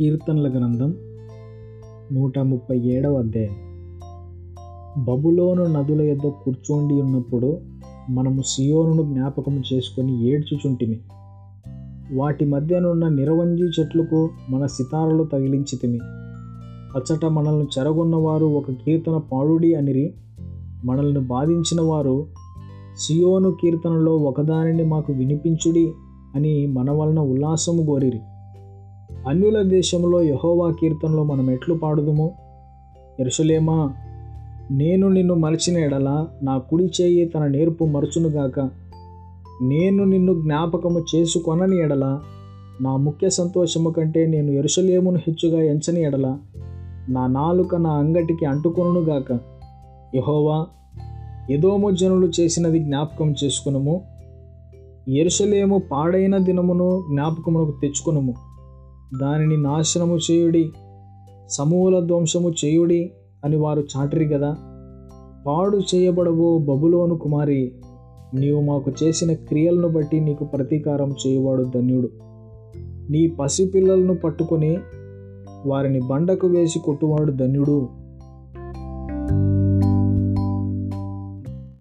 కీర్తనల గ్రంథం నూట ముప్పై ఏడవ అధ్యాయం. బబులోను నదుల యొద్ద కూర్చోండి ఉన్నప్పుడు మనము సియోనును జ్ఞాపకం చేసుకొని ఏడ్చుచుంటిమి. వాటి మధ్యనున్న నిరవంజి చెట్లకు మన సితారలు తగిలించితిమి. అచ్చట మనల్ని చెరగొన్నవారు ఒక కీర్తన పాడుడి అనిరి మనల్ని బాధించిన వారు సియోను కీర్తనలో ఒకదానిని మాకు వినిపించుడి అని మన వలన ఉల్లాసము కోరిరి. అన్యుల దేశంలో యహోవా కీర్తనలో మనం ఎట్లు పాడుదుము? ఎరుసలేమా నేను నిన్ను మరచిన ఎడల నా కుడి చేయి తన నేర్పు మరచునుగాక నేను నిన్ను జ్ఞాపకము చేసుకొనని ఎడల నా ముఖ్య సంతోషము కంటే నేను ఎరుసలేమును హెచ్చుగా ఎంచని ఎడల నా నాలుక నా అంగటికి అంటుకొనుగాక యహోవా ఎదోము జనులు చేసినది జ్ఞాపకం చేసుకునుము? ఎరుసలేము పాడైన దినమును జ్ఞాపకమునకు తెచ్చుకునుము. దానిని నాశనము చేయుడి సమూల ధ్వంసము చేయుడి అని వారు చాటిరి కదా పాడు చేయబడవో బబులోను కుమారి నీవు మాకు చేసిన క్రియలను బట్టి నీకు ప్రతీకారం చేయవాడు ధన్యుడు. నీ పసిపిల్లలను పట్టుకొని వారిని బండకు వేసి కొట్టువాడు ధన్యుడు.